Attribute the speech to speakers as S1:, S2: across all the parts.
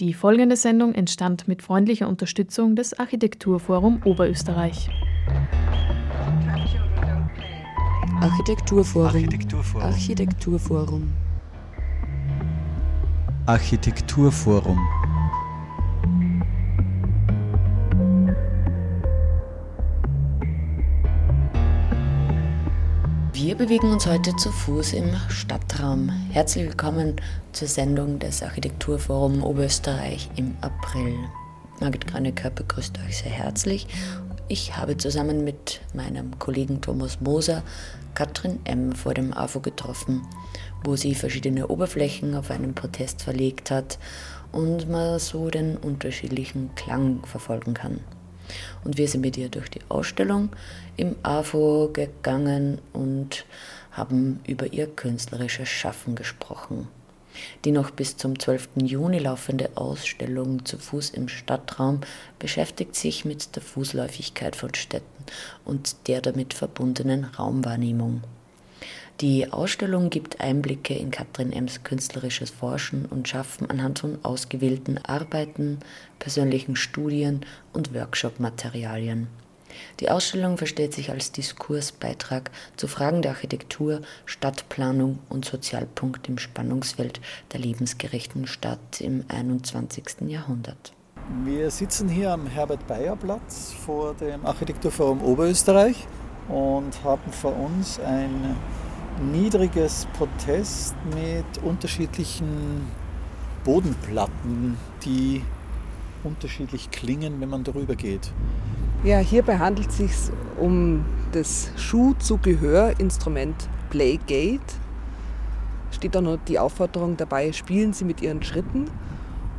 S1: Die folgende Sendung entstand mit freundlicher Unterstützung des Architekturforum Oberösterreich.
S2: Architekturforum. Architekturforum. Architekturforum.
S3: Architekturforum.
S2: Bewegen uns heute zu Fuß im Stadtraum. Herzlich willkommen zur Sendung des Architekturforum Oberösterreich im April. Margit Granecker begrüßt euch sehr herzlich. Ich habe zusammen mit meinem Kollegen Thomas Moser Katrin M. vor dem AFO getroffen, wo sie verschiedene Oberflächen auf einen Protest verlegt hat und man so den unterschiedlichen Klang verfolgen kann. Und wir sind mit ihr durch die Ausstellung im AFO gegangen und haben über ihr künstlerisches Schaffen gesprochen. Die noch bis zum 12. Juni laufende Ausstellung zu Fuß im Stadtraum beschäftigt sich mit der Fußläufigkeit von Städten und der damit verbundenen Raumwahrnehmung. Die Ausstellung gibt Einblicke in Katrin Ems künstlerisches Forschen und Schaffen anhand von ausgewählten Arbeiten, persönlichen Studien und Workshop-Materialien. Die Ausstellung versteht sich als Diskursbeitrag zu Fragen der Architektur, Stadtplanung und Sozialpunkt im Spannungsfeld der lebensgerechten Stadt im 21. Jahrhundert.
S4: Wir sitzen hier am Herbert-Bayer-Platz vor dem Architekturforum Oberösterreich und haben vor uns ein niedriges Protest mit unterschiedlichen Bodenplatten, die unterschiedlich klingen, wenn man darüber geht.
S5: Ja, hierbei handelt es sich um das Schuhzugehörinstrument Playgate. Steht auch noch die Aufforderung dabei, spielen Sie mit Ihren Schritten.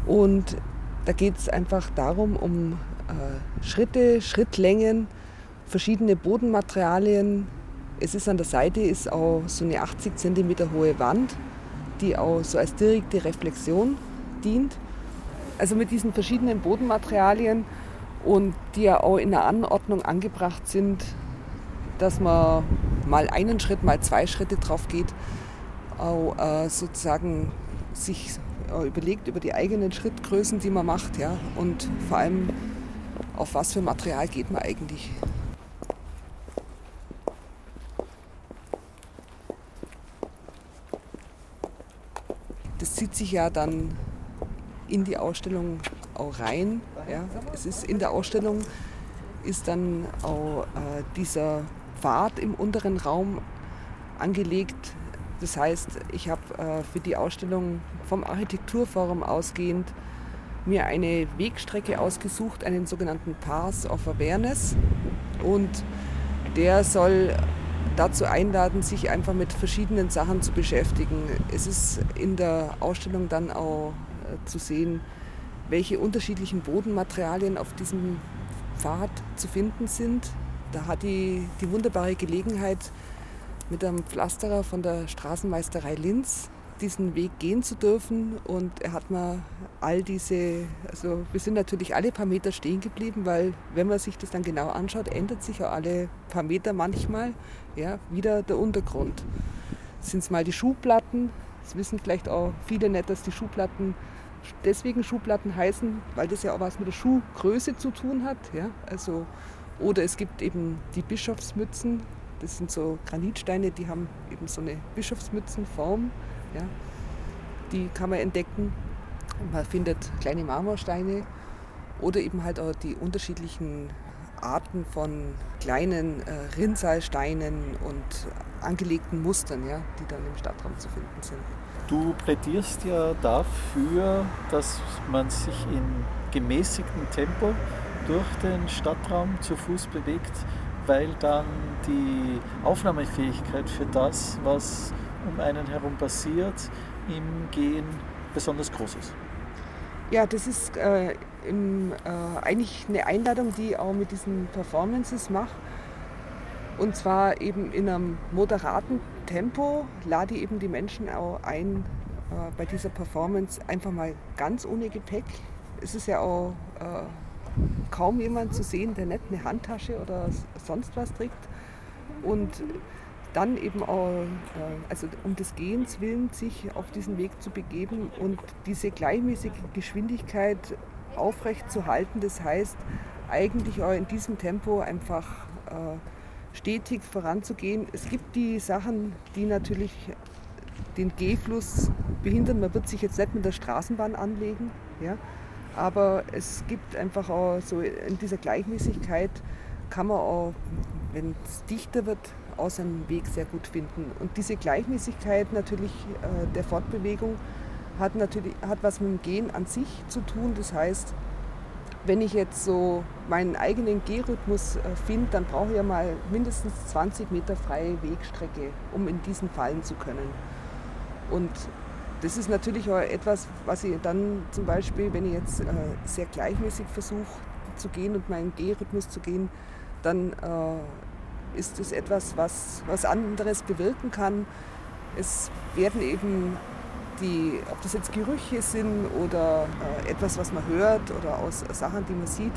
S5: Und da geht es einfach darum, um äh, Schritte, Schrittlängen, verschiedene Bodenmaterialien, es ist an der Seite ist auch so eine 80 cm hohe Wand, die auch so als direkte Reflexion dient. Also mit diesen verschiedenen Bodenmaterialien und die ja auch in der Anordnung angebracht sind, dass man mal einen Schritt, mal zwei Schritte drauf geht, auch äh, sozusagen sich äh, überlegt über die eigenen Schrittgrößen, die man macht, ja, und vor allem auf was für Material geht man eigentlich. Zieht sich ja dann in die Ausstellung auch rein. Ja. Es ist in der Ausstellung ist dann auch äh, dieser Pfad im unteren Raum angelegt. Das heißt, ich habe äh, für die Ausstellung vom Architekturforum ausgehend mir eine Wegstrecke ausgesucht, einen sogenannten Path of Awareness. Und der soll dazu einladen, sich einfach mit verschiedenen Sachen zu beschäftigen. Es ist in der Ausstellung dann auch äh, zu sehen, welche unterschiedlichen Bodenmaterialien auf diesem Pfad zu finden sind. Da hat die, die wunderbare Gelegenheit, mit einem Pflasterer von der Straßenmeisterei Linz diesen Weg gehen zu dürfen. Und er hat mir all diese, also wir sind natürlich alle paar Meter stehen geblieben, weil wenn man sich das dann genau anschaut, ändert sich auch alle paar Meter manchmal ja, wieder der Untergrund. Sind es mal die Schuhplatten, das wissen vielleicht auch viele nicht, dass die Schuhplatten deswegen Schuhplatten heißen, weil das ja auch was mit der Schuhgröße zu tun hat. Ja? Also, oder es gibt eben die Bischofsmützen, das sind so Granitsteine, die haben eben so eine Bischofsmützenform. Ja. Die kann man entdecken. Man findet kleine Marmorsteine oder eben halt auch die unterschiedlichen Arten von kleinen äh, Rinnsaalsteinen und angelegten Mustern, ja, die dann im Stadtraum zu finden sind.
S4: Du plädierst ja dafür, dass man sich in gemäßigtem Tempo durch den Stadtraum zu Fuß bewegt, weil dann die Aufnahmefähigkeit für das, was um einen herum passiert, im Gehen besonders groß ist.
S5: Ja, das ist äh, im, äh, eigentlich eine Einladung, die ich auch mit diesen Performances mache. Und zwar eben in einem moderaten Tempo lade ich eben die Menschen auch ein, äh, bei dieser Performance einfach mal ganz ohne Gepäck. Es ist ja auch äh, kaum jemand zu sehen, der nicht eine Handtasche oder sonst was trägt. Und dann eben auch, äh, also um des Gehens willen, sich auf diesen Weg zu begeben und diese gleichmäßige Geschwindigkeit aufrecht zu halten. Das heißt, eigentlich auch in diesem Tempo einfach äh, stetig voranzugehen. Es gibt die Sachen, die natürlich den Gehfluss behindern. Man wird sich jetzt nicht mit der Straßenbahn anlegen, ja? aber es gibt einfach auch so in dieser Gleichmäßigkeit kann man auch, wenn es dichter wird, auch seinen Weg sehr gut finden. Und diese Gleichmäßigkeit natürlich äh, der Fortbewegung hat natürlich hat was mit dem Gehen an sich zu tun. Das heißt, wenn ich jetzt so meinen eigenen Gehrhythmus äh, finde, dann brauche ich ja mal mindestens 20 Meter freie Wegstrecke, um in diesen fallen zu können. Und das ist natürlich auch etwas, was ich dann zum Beispiel, wenn ich jetzt äh, sehr gleichmäßig versuche zu gehen und meinen Gehrhythmus zu gehen, dann äh, ist es etwas, was, was anderes bewirken kann. Es werden eben die, ob das jetzt Gerüche sind oder äh, etwas, was man hört oder aus Sachen, die man sieht,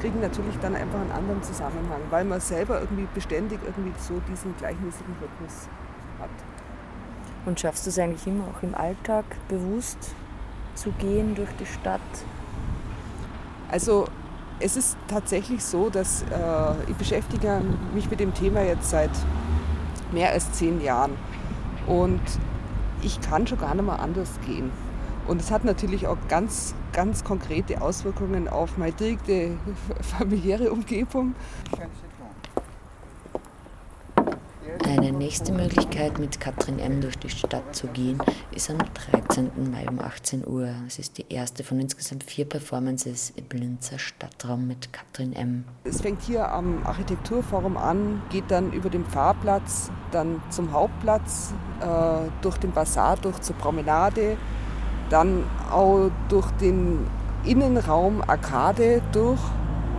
S5: kriegen natürlich dann einfach einen anderen Zusammenhang, weil man selber irgendwie beständig irgendwie so diesen gleichmäßigen Rhythmus hat.
S2: Und schaffst du es eigentlich immer auch im Alltag bewusst zu gehen durch die Stadt?
S5: Also es ist tatsächlich so, dass äh, ich beschäftige mich mit dem Thema jetzt seit mehr als zehn Jahren. Und ich kann schon gar nicht mehr anders gehen. Und es hat natürlich auch ganz, ganz konkrete Auswirkungen auf meine direkte familiäre Umgebung.
S2: Eine nächste Möglichkeit, mit Katrin M. durch die Stadt zu gehen, ist am 13. Mai um 18 Uhr. Es ist die erste von insgesamt vier Performances im Linzer Stadtraum mit Katrin M.
S5: Es fängt hier am Architekturforum an, geht dann über den Pfarrplatz, dann zum Hauptplatz, äh, durch den Bazar, durch zur Promenade, dann auch durch den Innenraum Arkade durch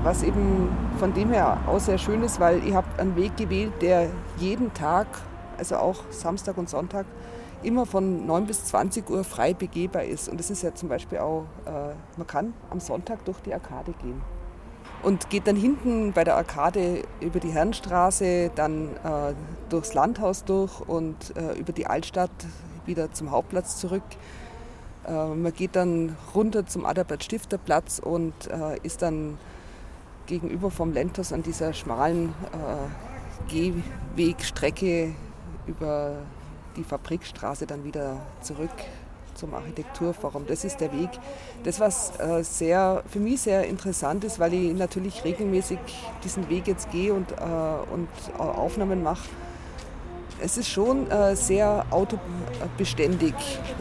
S5: was eben von dem her auch sehr schön ist, weil ihr habt einen Weg gewählt, der jeden Tag, also auch Samstag und Sonntag, immer von 9 bis 20 Uhr frei begehbar ist. Und das ist ja zum Beispiel auch, äh, man kann am Sonntag durch die Arkade gehen. Und geht dann hinten bei der Arkade über die Herrenstraße, dann äh, durchs Landhaus durch und äh, über die Altstadt wieder zum Hauptplatz zurück. Äh, man geht dann runter zum Adalbert-Stifter-Platz und äh, ist dann gegenüber vom Lentos an dieser schmalen äh, Gehwegstrecke über die Fabrikstraße dann wieder zurück zum Architekturforum. Das ist der Weg. Das, was äh, sehr, für mich sehr interessant ist, weil ich natürlich regelmäßig diesen Weg jetzt gehe und, äh, und Aufnahmen mache. Es ist schon äh, sehr autobeständig.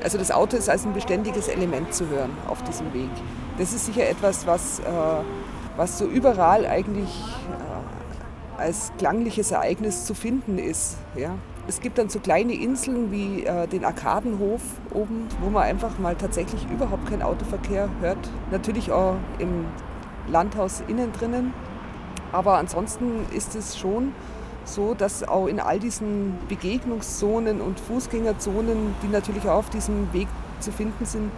S5: Also das Auto ist als ein beständiges Element zu hören auf diesem Weg. Das ist sicher etwas, was äh, was so überall eigentlich äh, als klangliches Ereignis zu finden ist. Ja. Es gibt dann so kleine Inseln wie äh, den Arkadenhof oben, wo man einfach mal tatsächlich überhaupt keinen Autoverkehr hört. Natürlich auch im Landhaus innen drinnen. Aber ansonsten ist es schon so, dass auch in all diesen Begegnungszonen und Fußgängerzonen, die natürlich auch auf diesem Weg zu finden sind,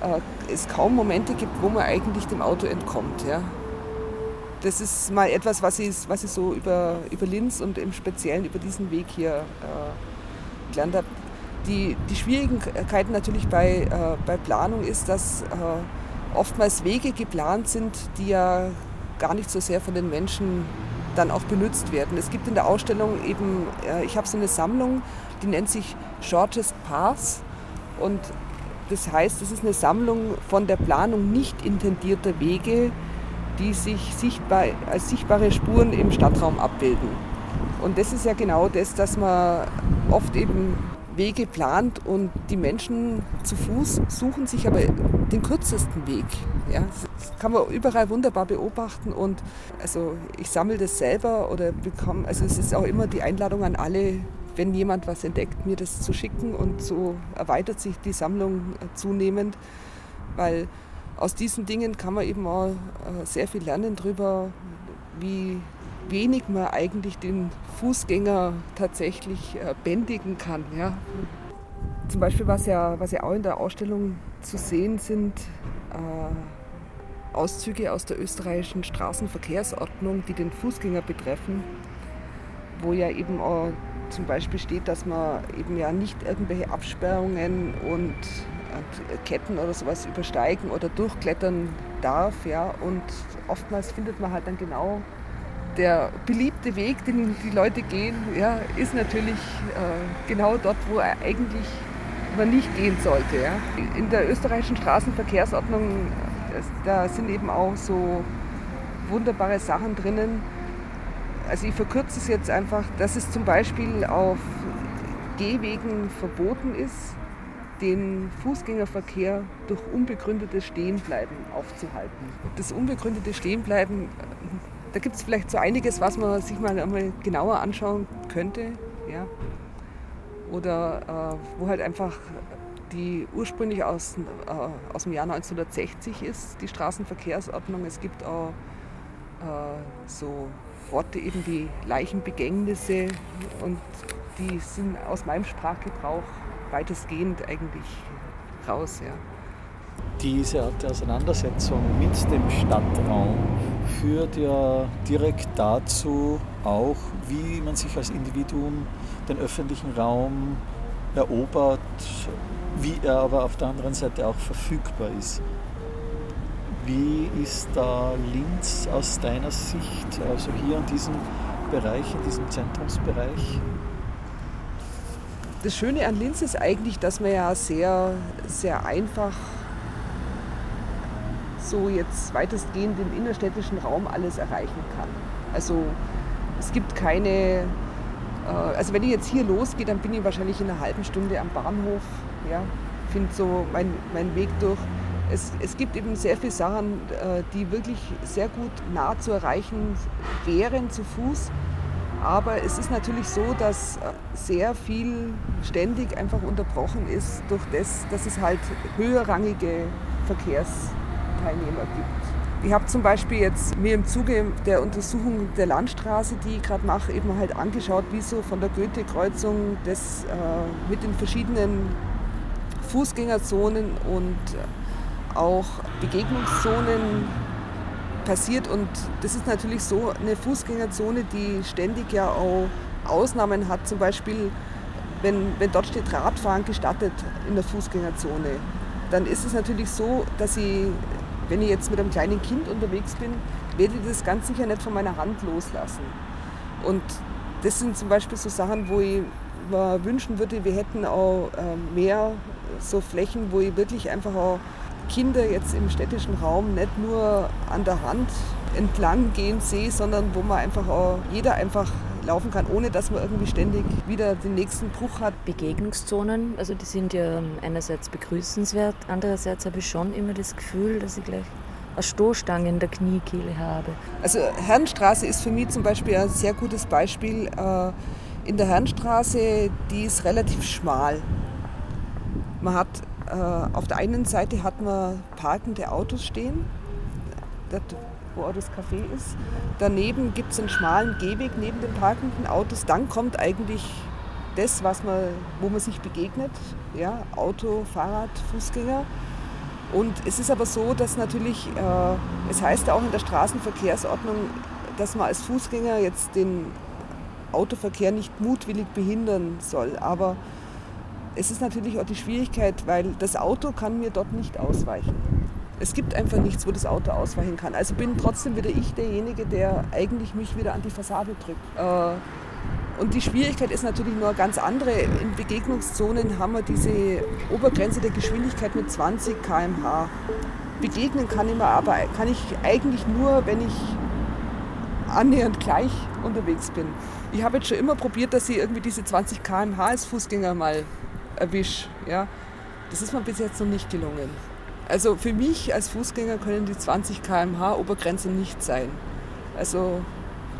S5: äh, es kaum Momente gibt, wo man eigentlich dem Auto entkommt. Ja. Das ist mal etwas, was ich, was ich so über, über Linz und im Speziellen über diesen Weg hier äh, gelernt habe. Die, die Schwierigkeiten natürlich bei, äh, bei Planung ist, dass äh, oftmals Wege geplant sind, die ja gar nicht so sehr von den Menschen dann auch benutzt werden. Es gibt in der Ausstellung eben, äh, ich habe so eine Sammlung, die nennt sich Shortest Paths und das heißt, es ist eine Sammlung von der Planung nicht intendierter Wege, die sich sichtbar, als sichtbare Spuren im Stadtraum abbilden. Und das ist ja genau das, dass man oft eben Wege plant und die Menschen zu Fuß suchen sich aber den kürzesten Weg. Ja, das kann man überall wunderbar beobachten und also ich sammle das selber oder bekomme, also es ist auch immer die Einladung an alle, wenn jemand was entdeckt, mir das zu schicken und so erweitert sich die Sammlung äh, zunehmend, weil aus diesen Dingen kann man eben auch äh, sehr viel lernen darüber, wie wenig man eigentlich den Fußgänger tatsächlich äh, bändigen kann. Ja. Zum Beispiel, was ja, was ja auch in der Ausstellung zu sehen sind, äh, Auszüge aus der österreichischen Straßenverkehrsordnung, die den Fußgänger betreffen, wo ja eben auch zum Beispiel steht, dass man eben ja nicht irgendwelche Absperrungen und Ketten oder sowas übersteigen oder durchklettern darf. Ja. Und oftmals findet man halt dann genau der beliebte Weg, den die Leute gehen, ja, ist natürlich äh, genau dort, wo er eigentlich man nicht gehen sollte. Ja. In der österreichischen Straßenverkehrsordnung, da sind eben auch so wunderbare Sachen drinnen. Also ich verkürze es jetzt einfach, dass es zum Beispiel auf Gehwegen verboten ist, den Fußgängerverkehr durch unbegründetes Stehenbleiben aufzuhalten. Das unbegründete Stehenbleiben, da gibt es vielleicht so einiges, was man sich mal einmal genauer anschauen könnte. Ja. Oder äh, wo halt einfach die ursprünglich aus, äh, aus dem Jahr 1960 ist, die Straßenverkehrsordnung. Es gibt auch äh, so Worte eben wie Leichenbegängnisse und die sind aus meinem Sprachgebrauch weitestgehend eigentlich raus. Ja.
S4: Diese Art der Auseinandersetzung mit dem Stadtraum führt ja direkt dazu auch, wie man sich als Individuum den öffentlichen Raum erobert, wie er aber auf der anderen Seite auch verfügbar ist. Wie ist da Linz aus deiner Sicht, also hier in diesem Bereich, in diesem Zentrumsbereich?
S5: Das Schöne an Linz ist eigentlich, dass man ja sehr, sehr einfach so jetzt weitestgehend im innerstädtischen Raum alles erreichen kann. Also es gibt keine, äh, also wenn ich jetzt hier losgehe, dann bin ich wahrscheinlich in einer halben Stunde am Bahnhof. Ja, finde so meinen mein Weg durch. Es, es gibt eben sehr viele Sachen, äh, die wirklich sehr gut nah zu erreichen wären zu Fuß. Aber es ist natürlich so, dass äh, sehr viel ständig einfach unterbrochen ist durch das, dass es halt höherrangige Verkehrsteilnehmer gibt. Ich habe zum Beispiel jetzt mir im Zuge der Untersuchung der Landstraße, die ich gerade mache, eben halt angeschaut, wie so von der Goethe-Kreuzung das äh, mit den verschiedenen Fußgängerzonen und auch Begegnungszonen passiert. Und das ist natürlich so eine Fußgängerzone, die ständig ja auch Ausnahmen hat. Zum Beispiel, wenn, wenn dort steht Radfahren gestattet in der Fußgängerzone, dann ist es natürlich so, dass ich, wenn ich jetzt mit einem kleinen Kind unterwegs bin, werde ich das ganz sicher nicht von meiner Hand loslassen. Und das sind zum Beispiel so Sachen, wo ich mir wünschen würde, wir hätten auch ähm, mehr so Flächen, wo ich wirklich einfach auch Kinder jetzt im städtischen Raum nicht nur an der Hand entlang gehen sehe, sondern wo man einfach auch, jeder einfach laufen kann, ohne dass man irgendwie ständig wieder den nächsten Bruch hat.
S2: Begegnungszonen, also die sind ja einerseits begrüßenswert, andererseits habe ich schon immer das Gefühl, dass ich gleich eine Stoßstange in der Kniekehle habe.
S5: Also Herrenstraße ist für mich zum Beispiel ein sehr gutes Beispiel. Äh, in der Herrenstraße, die ist relativ schmal. Man hat äh, auf der einen Seite hat man parkende Autos stehen, dort, wo auch das Café ist. Daneben gibt es einen schmalen Gehweg neben den parkenden Autos. Dann kommt eigentlich das, was man, wo man sich begegnet, ja, Auto, Fahrrad, Fußgänger. Und es ist aber so, dass natürlich, äh, es heißt ja auch in der Straßenverkehrsordnung, dass man als Fußgänger jetzt den Autoverkehr nicht mutwillig behindern soll. Aber es ist natürlich auch die Schwierigkeit, weil das Auto kann mir dort nicht ausweichen. Es gibt einfach nichts, wo das Auto ausweichen kann. Also bin trotzdem wieder ich derjenige, der eigentlich mich wieder an die Fassade drückt. Äh, und die Schwierigkeit ist natürlich nur ganz andere. In Begegnungszonen haben wir diese Obergrenze der Geschwindigkeit mit 20 km/h. Begegnen kann ich mir aber kann ich eigentlich nur, wenn ich annähernd gleich unterwegs bin. Ich habe jetzt schon immer probiert, dass ich irgendwie diese 20 km/h als Fußgänger mal erwische. Ja? Das ist mir bis jetzt noch nicht gelungen. Also für mich als Fußgänger können die 20 km/h Obergrenze nicht sein. Also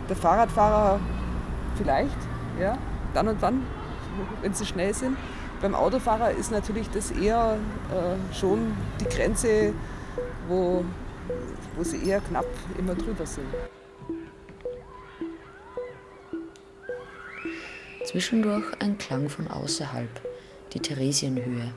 S5: der Fahrradfahrer vielleicht, ja, dann und wann, wenn sie schnell sind. Beim Autofahrer ist natürlich das eher äh, schon die Grenze, wo, wo sie eher knapp immer drüber sind.
S2: Zwischendurch ein Klang von außerhalb, die Theresienhöhe.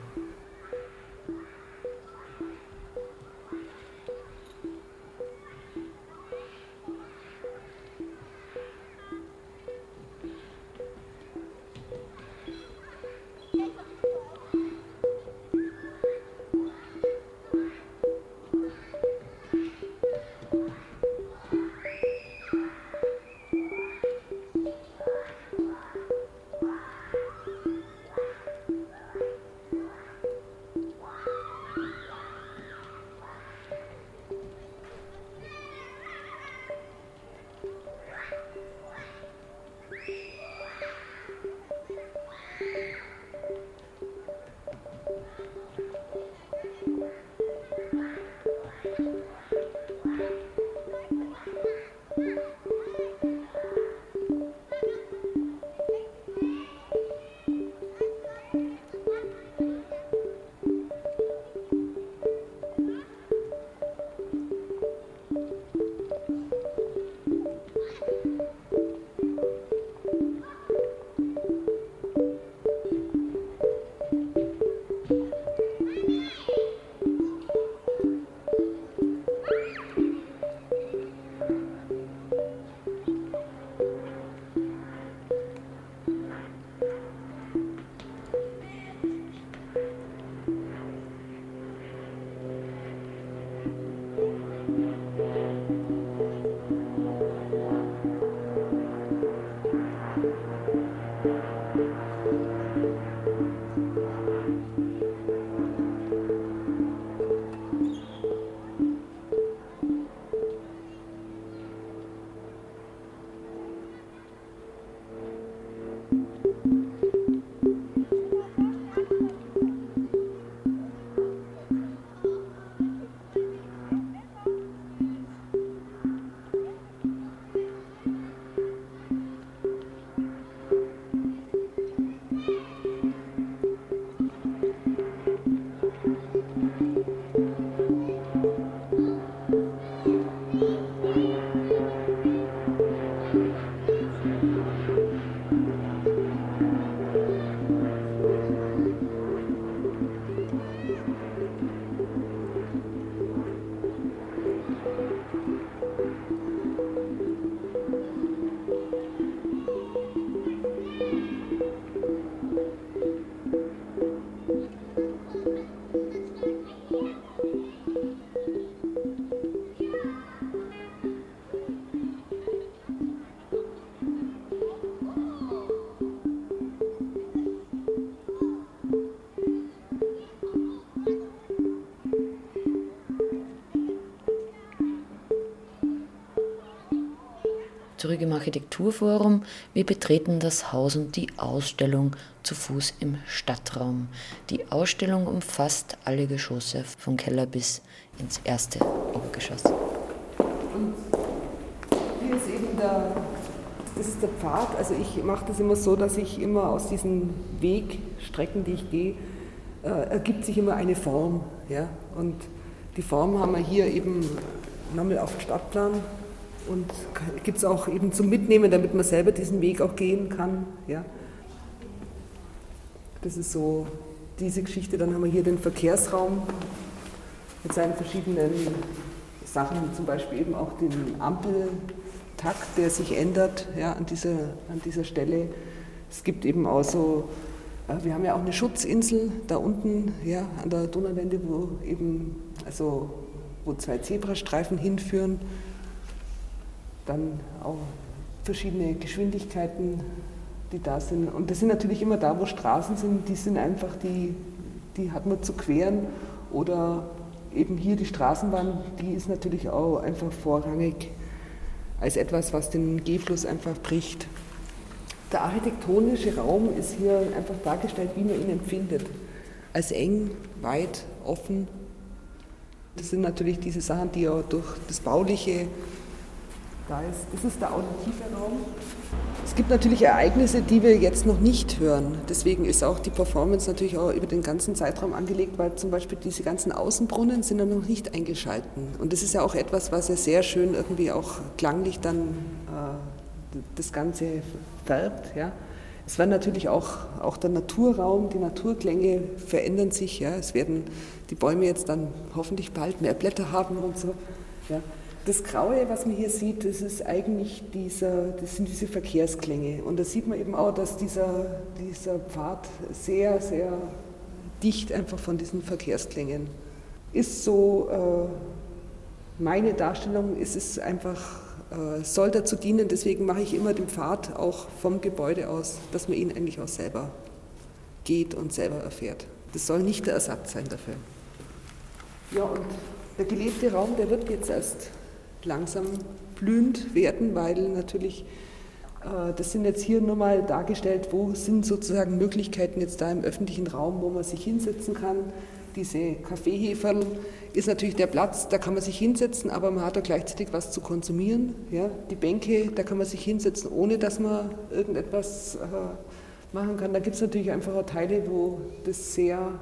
S2: Im Architekturforum. Wir betreten das Haus und die Ausstellung zu Fuß im Stadtraum. Die Ausstellung umfasst alle Geschosse vom Keller bis ins erste Obergeschoss.
S5: Und hier ist eben der, das ist der Pfad. Also ich mache das immer so, dass ich immer aus diesen Wegstrecken, die ich gehe, äh, ergibt sich immer eine Form. Ja? Und die Form haben wir hier eben nochmal auf dem Stadtplan und gibt es auch eben zum Mitnehmen, damit man selber diesen Weg auch gehen kann. Ja. Das ist so diese Geschichte. Dann haben wir hier den Verkehrsraum mit seinen verschiedenen Sachen, zum Beispiel eben auch den Ampeltakt, der sich ändert ja, an, dieser, an dieser Stelle. Es gibt eben auch so, äh, wir haben ja auch eine Schutzinsel da unten ja, an der Donauwende, wo eben also wo zwei Zebrastreifen hinführen dann auch verschiedene Geschwindigkeiten, die da sind. Und das sind natürlich immer da, wo Straßen sind, die sind einfach, die, die hat man zu queren. Oder eben hier die Straßenbahn, die ist natürlich auch einfach vorrangig als etwas, was den Gehfluss einfach bricht. Der architektonische Raum ist hier einfach dargestellt, wie man ihn empfindet. Als eng, weit, offen. Das sind natürlich diese Sachen, die auch durch das Bauliche da ist. Das ist der auditive Raum. Es gibt natürlich Ereignisse, die wir jetzt noch nicht hören. Deswegen ist auch die Performance natürlich auch über den ganzen Zeitraum angelegt, weil zum Beispiel diese ganzen Außenbrunnen sind ja noch nicht eingeschalten. Und das ist ja auch etwas, was ja sehr schön irgendwie auch klanglich dann äh, das Ganze färbt. Ja. Es wird natürlich auch, auch der Naturraum, die Naturklänge verändern sich. Ja. Es werden die Bäume jetzt dann hoffentlich bald mehr Blätter haben und so. Ja. Das Graue, was man hier sieht, das ist eigentlich dieser, das sind diese Verkehrsklänge. Und da sieht man eben auch, dass dieser, dieser Pfad sehr, sehr dicht einfach von diesen Verkehrsklängen ist. So äh, meine Darstellung, ist es einfach, äh, soll dazu dienen, deswegen mache ich immer den Pfad auch vom Gebäude aus, dass man ihn eigentlich auch selber geht und selber erfährt. Das soll nicht der Ersatz sein dafür. Ja, und der gelebte Raum, der wird jetzt erst langsam blühend werden, weil natürlich, äh, das sind jetzt hier nur mal dargestellt, wo sind sozusagen Möglichkeiten jetzt da im öffentlichen Raum, wo man sich hinsetzen kann. Diese Kaffeeheferl ist natürlich der Platz, da kann man sich hinsetzen, aber man hat auch gleichzeitig was zu konsumieren. Ja? Die Bänke, da kann man sich hinsetzen, ohne dass man irgendetwas äh, machen kann. Da gibt es natürlich einfach auch Teile, wo das sehr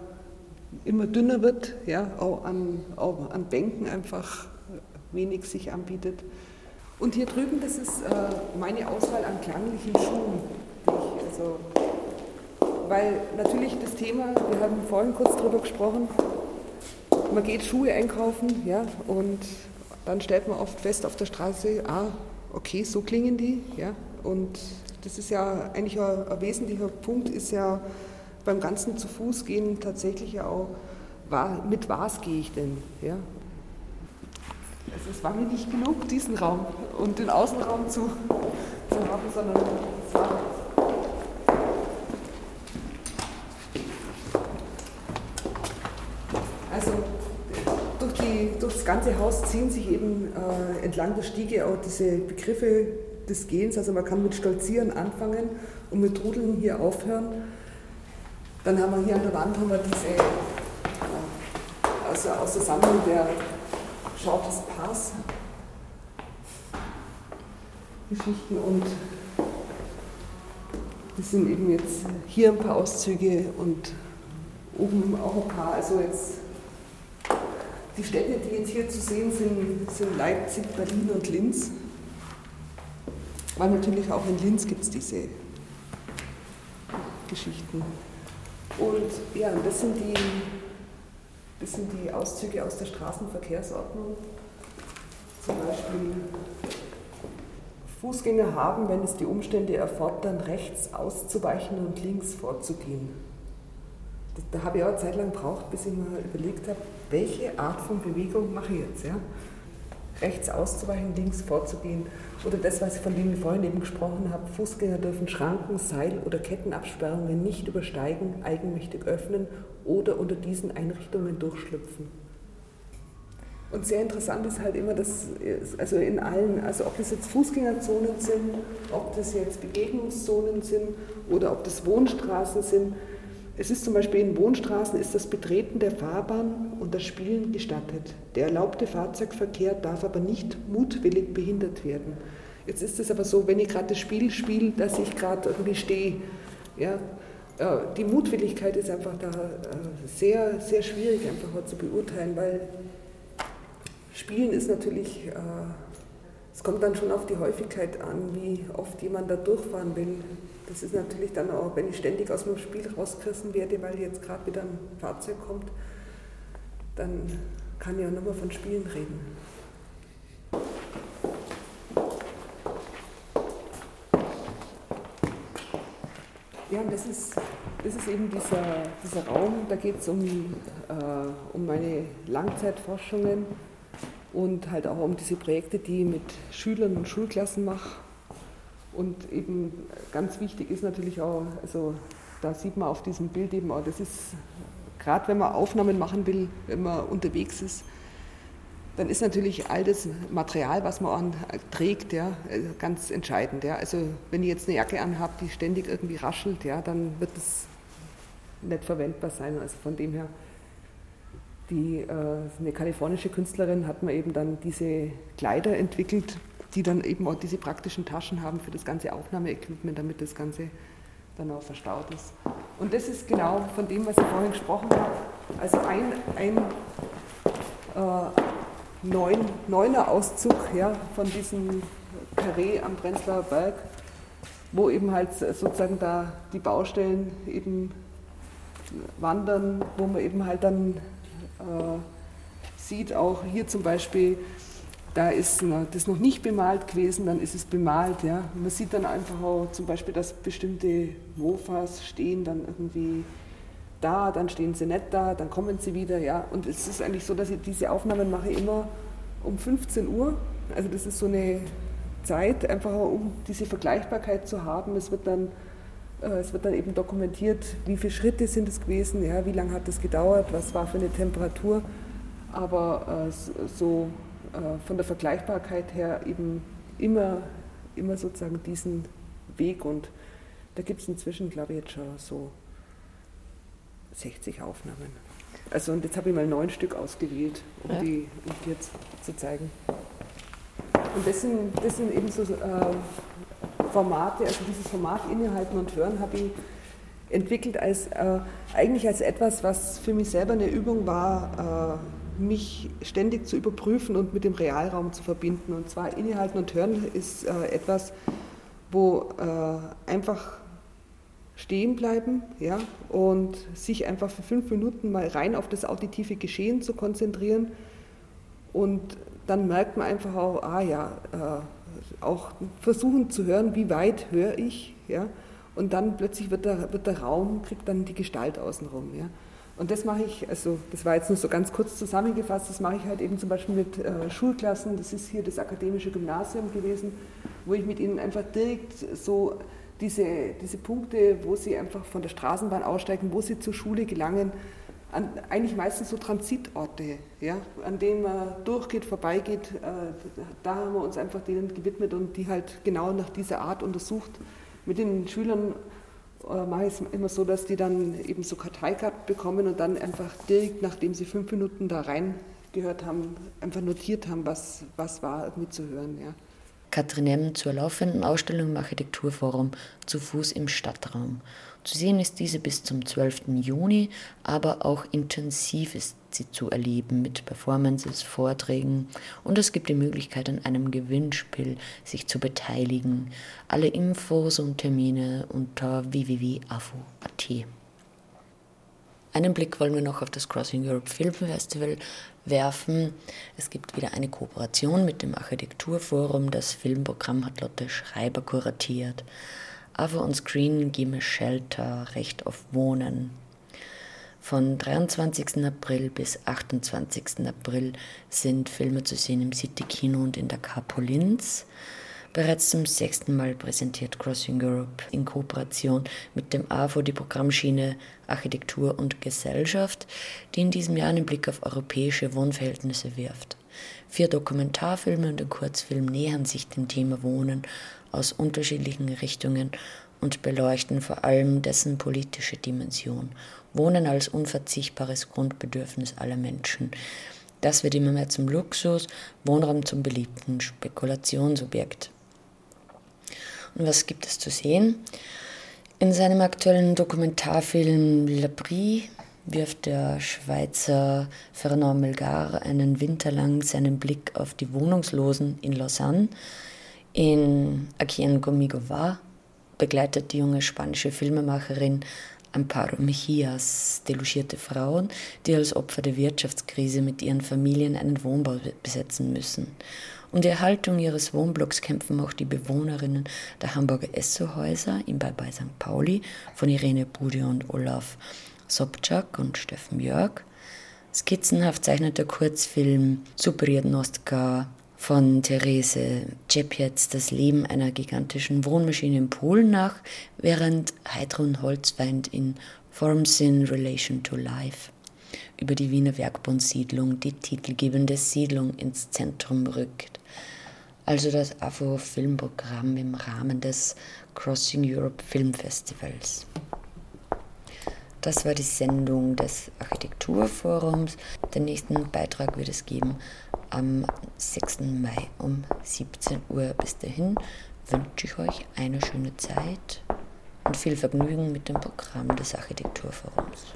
S5: immer dünner wird, ja? auch, an, auch an Bänken einfach wenig sich anbietet. Und hier drüben, das ist äh, meine Auswahl an klanglichen Schuhen. also, weil natürlich das Thema, wir haben vorhin kurz darüber gesprochen, man geht Schuhe einkaufen, ja, und dann stellt man oft fest auf der Straße, ah, okay, so klingen die, ja, und das ist ja eigentlich ein, ein wesentlicher Punkt, ist ja beim ganzen zu Fuß gehen tatsächlich ja auch, mit was gehe ich denn, ja, also es war mir nicht genug, diesen Raum und den Außenraum zu, zu haben, sondern es war Also durch, die, durch, das ganze Haus ziehen sich eben äh, entlang der Stiege auch diese Begriffe des Gehens. Also man kann mit Stolzieren anfangen und mit Trudeln hier aufhören. Dann haben wir hier an der Wand haben wir diese, äh, also aus der Sammlung der Shortest Pass Geschichten und das sind eben jetzt hier ein paar Auszüge und oben auch ein paar. Also jetzt die Städte, die jetzt hier zu sehen sind, sind Leipzig, Berlin und Linz. Weil natürlich auch in Linz gibt es diese Geschichten. Und ja, das sind die das sind die Auszüge aus der Straßenverkehrsordnung. Zum Beispiel, Fußgänger haben, wenn es die Umstände erfordern, rechts auszuweichen und links vorzugehen. Da habe ich auch eine Zeit lang gebraucht, bis ich mir überlegt habe, welche Art von Bewegung mache ich jetzt. Ja? Rechts auszuweichen, links vorzugehen. Oder das, was ich von dem ich vorhin eben gesprochen habe, Fußgänger dürfen Schranken, Seil- oder Kettenabsperrungen nicht übersteigen, eigenmächtig öffnen oder unter diesen Einrichtungen durchschlüpfen. Und sehr interessant ist halt immer, dass also in allen, also ob das jetzt Fußgängerzonen sind, ob das jetzt Begegnungszonen sind oder ob das Wohnstraßen sind. Es ist zum Beispiel in Wohnstraßen ist das Betreten der Fahrbahn und das Spielen gestattet. Der erlaubte Fahrzeugverkehr darf aber nicht mutwillig behindert werden. Jetzt ist es aber so, wenn ich gerade das Spiel spiele, dass ich gerade irgendwie stehe. Ja, die Mutwilligkeit ist einfach da äh, sehr, sehr schwierig einfach zu beurteilen, weil Spielen ist natürlich, äh, es kommt dann schon auf die Häufigkeit an, wie oft jemand da durchfahren will. Das ist natürlich dann auch, wenn ich ständig aus dem Spiel rausgerissen werde, weil jetzt gerade wieder ein Fahrzeug kommt, dann kann ich auch nochmal von Spielen reden. Ja, das ist, das ist eben dieser, dieser Raum, da geht es um, äh, um meine Langzeitforschungen und halt auch um diese Projekte, die ich mit Schülern und Schulklassen mache. Und eben ganz wichtig ist natürlich auch, also da sieht man auf diesem Bild eben auch, das ist gerade wenn man Aufnahmen machen will, wenn man unterwegs ist, dann ist natürlich all das Material, was man trägt, ja, ganz entscheidend. Ja. Also wenn ich jetzt eine Jacke anhabe, die ständig irgendwie raschelt, ja, dann wird das nicht verwendbar sein. Also von dem her die, äh, eine kalifornische Künstlerin hat mir eben dann diese Kleider entwickelt, die dann eben auch diese praktischen Taschen haben für das ganze Aufnahmeequipment, damit das Ganze dann auch verstaut ist. Und das ist genau von dem, was ich vorhin gesprochen habe. Also ein, ein äh, neun, neuner Auszug ja, von diesem Karree am Prenzlauer Berg, wo eben halt sozusagen da die Baustellen eben wandern, wo man eben halt dann äh, sieht, auch hier zum Beispiel, da ist das noch nicht bemalt gewesen, dann ist es bemalt. Ja. Man sieht dann einfach auch zum Beispiel, dass bestimmte Mofas stehen dann irgendwie da, dann stehen sie nicht da, dann kommen sie wieder. Ja. Und es ist eigentlich so, dass ich diese Aufnahmen mache immer um 15 Uhr. Also das ist so eine Zeit, einfach um diese Vergleichbarkeit zu haben. Es wird dann äh, es wird dann eben dokumentiert, wie viele Schritte sind es gewesen, ja, wie lange hat es gedauert, was war für eine Temperatur. Aber äh, so äh, von der Vergleichbarkeit her eben immer, immer sozusagen diesen Weg. Und da gibt es inzwischen, glaube ich, jetzt schon so 60 Aufnahmen. Also und jetzt habe ich mal neun Stück ausgewählt, um, ja. die, um jetzt zu zeigen. Und das sind, das sind eben so äh, Formate, also dieses Format Innehalten und Hören habe ich entwickelt als äh, eigentlich als etwas, was für mich selber eine Übung war, äh, mich ständig zu überprüfen und mit dem Realraum zu verbinden. Und zwar Innehalten und Hören ist äh, etwas, wo äh, einfach stehen bleiben ja, und sich einfach für fünf Minuten mal rein auf das auditive Geschehen zu konzentrieren. Und dann merkt man einfach auch, ah ja, äh, auch versuchen zu hören, wie weit höre ich, ja, und dann plötzlich wird der, wird der Raum, kriegt dann die Gestalt außenrum, ja. Und das mache ich, also das war jetzt nur so ganz kurz zusammengefasst, das mache ich halt eben zum Beispiel mit äh, Schulklassen, das ist hier das akademische Gymnasium gewesen, wo ich mit ihnen einfach direkt so diese, diese Punkte, wo sie einfach von der Straßenbahn aussteigen, wo sie zur Schule gelangen, an, eigentlich meistens so Transitorte, ja, an denen man durchgeht, vorbeigeht. Äh, da haben wir uns einfach denen gewidmet und die halt genau nach dieser Art untersucht. Mit den Schülern äh, mache ich es immer so, dass die dann eben so Karteikarten bekommen und dann einfach direkt, nachdem sie fünf Minuten da reingehört haben, einfach notiert haben, was, was war irgendwie zu hören. Ja.
S2: Katrin M. zur laufenden Ausstellung im Architekturforum zu Fuß im Stadtraum. Zu sehen ist diese bis zum 12. Juni, aber auch intensiv ist sie zu erleben mit Performances, Vorträgen und es gibt die Möglichkeit, an einem Gewinnspiel sich zu beteiligen. Alle Infos und Termine unter www.afo.at. Einen Blick wollen wir noch auf das Crossing Europe Film Festival werfen. Es gibt wieder eine Kooperation mit dem Architekturforum. Das Filmprogramm hat Lotte Schreiber kuratiert. Aber on Screen Gimme Shelter, Recht auf Wohnen. Von 23. April bis 28. April sind Filme zu sehen im City Kino und in der Carpolinz. Bereits zum sechsten Mal präsentiert Crossing Europe in Kooperation mit dem AFO die Programmschiene Architektur und Gesellschaft, die in diesem Jahr einen Blick auf europäische Wohnverhältnisse wirft. Vier Dokumentarfilme und ein Kurzfilm nähern sich dem Thema Wohnen aus unterschiedlichen Richtungen und beleuchten vor allem dessen politische Dimension. Wohnen als unverzichtbares Grundbedürfnis aller Menschen. Das wird immer mehr zum Luxus, Wohnraum zum beliebten Spekulationsobjekt. Und was gibt es zu sehen? In seinem aktuellen Dokumentarfilm La Brie wirft der Schweizer Fernand Melgar einen Winter lang seinen Blick auf die Wohnungslosen in Lausanne. In Aquí en Conmigo Va begleitet die junge spanische Filmemacherin Amparo Mejias delogierte Frauen, die als Opfer der Wirtschaftskrise mit ihren Familien einen Wohnbau besetzen müssen. Um die Erhaltung ihres Wohnblocks kämpfen auch die Bewohnerinnen der Hamburger Esso-Häuser im Bye St. Pauli von Irene Budi und Olaf Sobczak und Steffen Jörg. Skizzenhaft zeichnet der Kurzfilm Superjednostka von Therese Czepiec das Leben einer gigantischen Wohnmaschine in Polen nach, während Heidrun Holzweind in Forms in Relation to Life über die Wiener Werkbundsiedlung die titelgebende Siedlung ins Zentrum rückt. Also das AFO-Filmprogramm im Rahmen des Crossing Europe Film Festivals. Das war die Sendung des Architekturforums. Den nächsten Beitrag wird es geben am 6. Mai um 17 Uhr. Bis dahin wünsche ich euch eine schöne Zeit und viel Vergnügen mit dem Programm des Architekturforums.